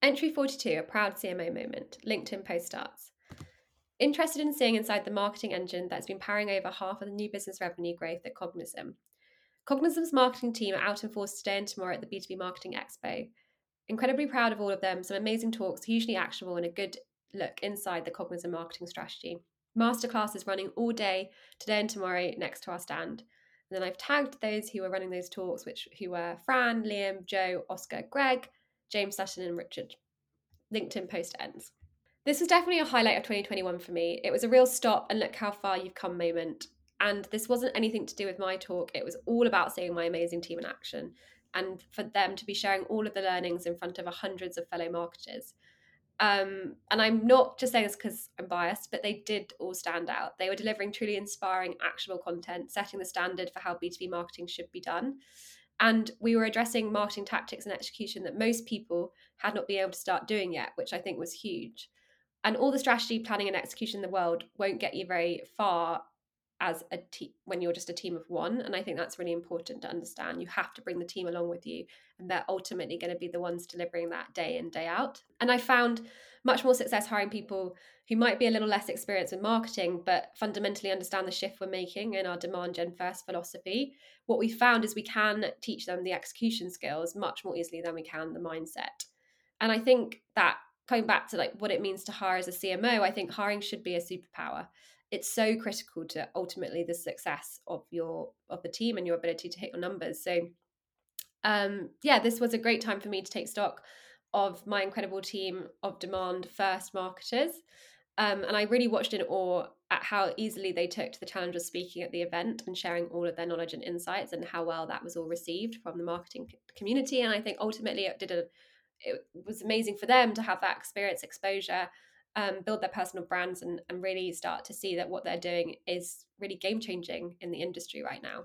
Entry 42, a proud CMO moment. LinkedIn post starts. Interested in seeing inside the marketing engine that's been powering over half of the new business revenue growth at Cognism. Cognism's marketing team are out in force today and tomorrow at the B2B Marketing Expo. Incredibly proud of all of them, some amazing talks, hugely actionable, and a good look inside the Cognism marketing strategy. Masterclass is running all day, today and tomorrow, next to our stand. And then I've tagged those who were running those talks, which who were Fran, Liam, Joe, Oscar, Greg, James Sutton, and Richard. LinkedIn post ends. This was definitely a highlight of 2021 for me. It was a real stop and look how far you've come moment. And this wasn't anything to do with my talk, it was all about seeing my amazing team in action and for them to be sharing all of the learnings in front of hundreds of fellow marketers. Um, and I'm not just saying this because I'm biased, but they did all stand out. They were delivering truly inspiring, actionable content, setting the standard for how B2B marketing should be done. And we were addressing marketing tactics and execution that most people had not been able to start doing yet, which I think was huge. And all the strategy, planning, and execution in the world won't get you very far as a team when you're just a team of one and i think that's really important to understand. You have to bring the team along with you and they're ultimately going to be the ones delivering that day in day out. And i found much more success hiring people who might be a little less experienced in marketing but fundamentally understand the shift we're making in our demand gen first philosophy. What we found is we can teach them the execution skills much more easily than we can the mindset. And i think that coming back to like what it means to hire as a cmo i think hiring should be a superpower it's so critical to ultimately the success of your of the team and your ability to hit your numbers so um yeah this was a great time for me to take stock of my incredible team of demand first marketers um, and I really watched in awe at how easily they took to the challenge of speaking at the event and sharing all of their knowledge and insights and how well that was all received from the marketing community. And I think ultimately it did a, it was amazing for them to have that experience exposure um, build their personal brands and, and really start to see that what they're doing is really game changing in the industry right now.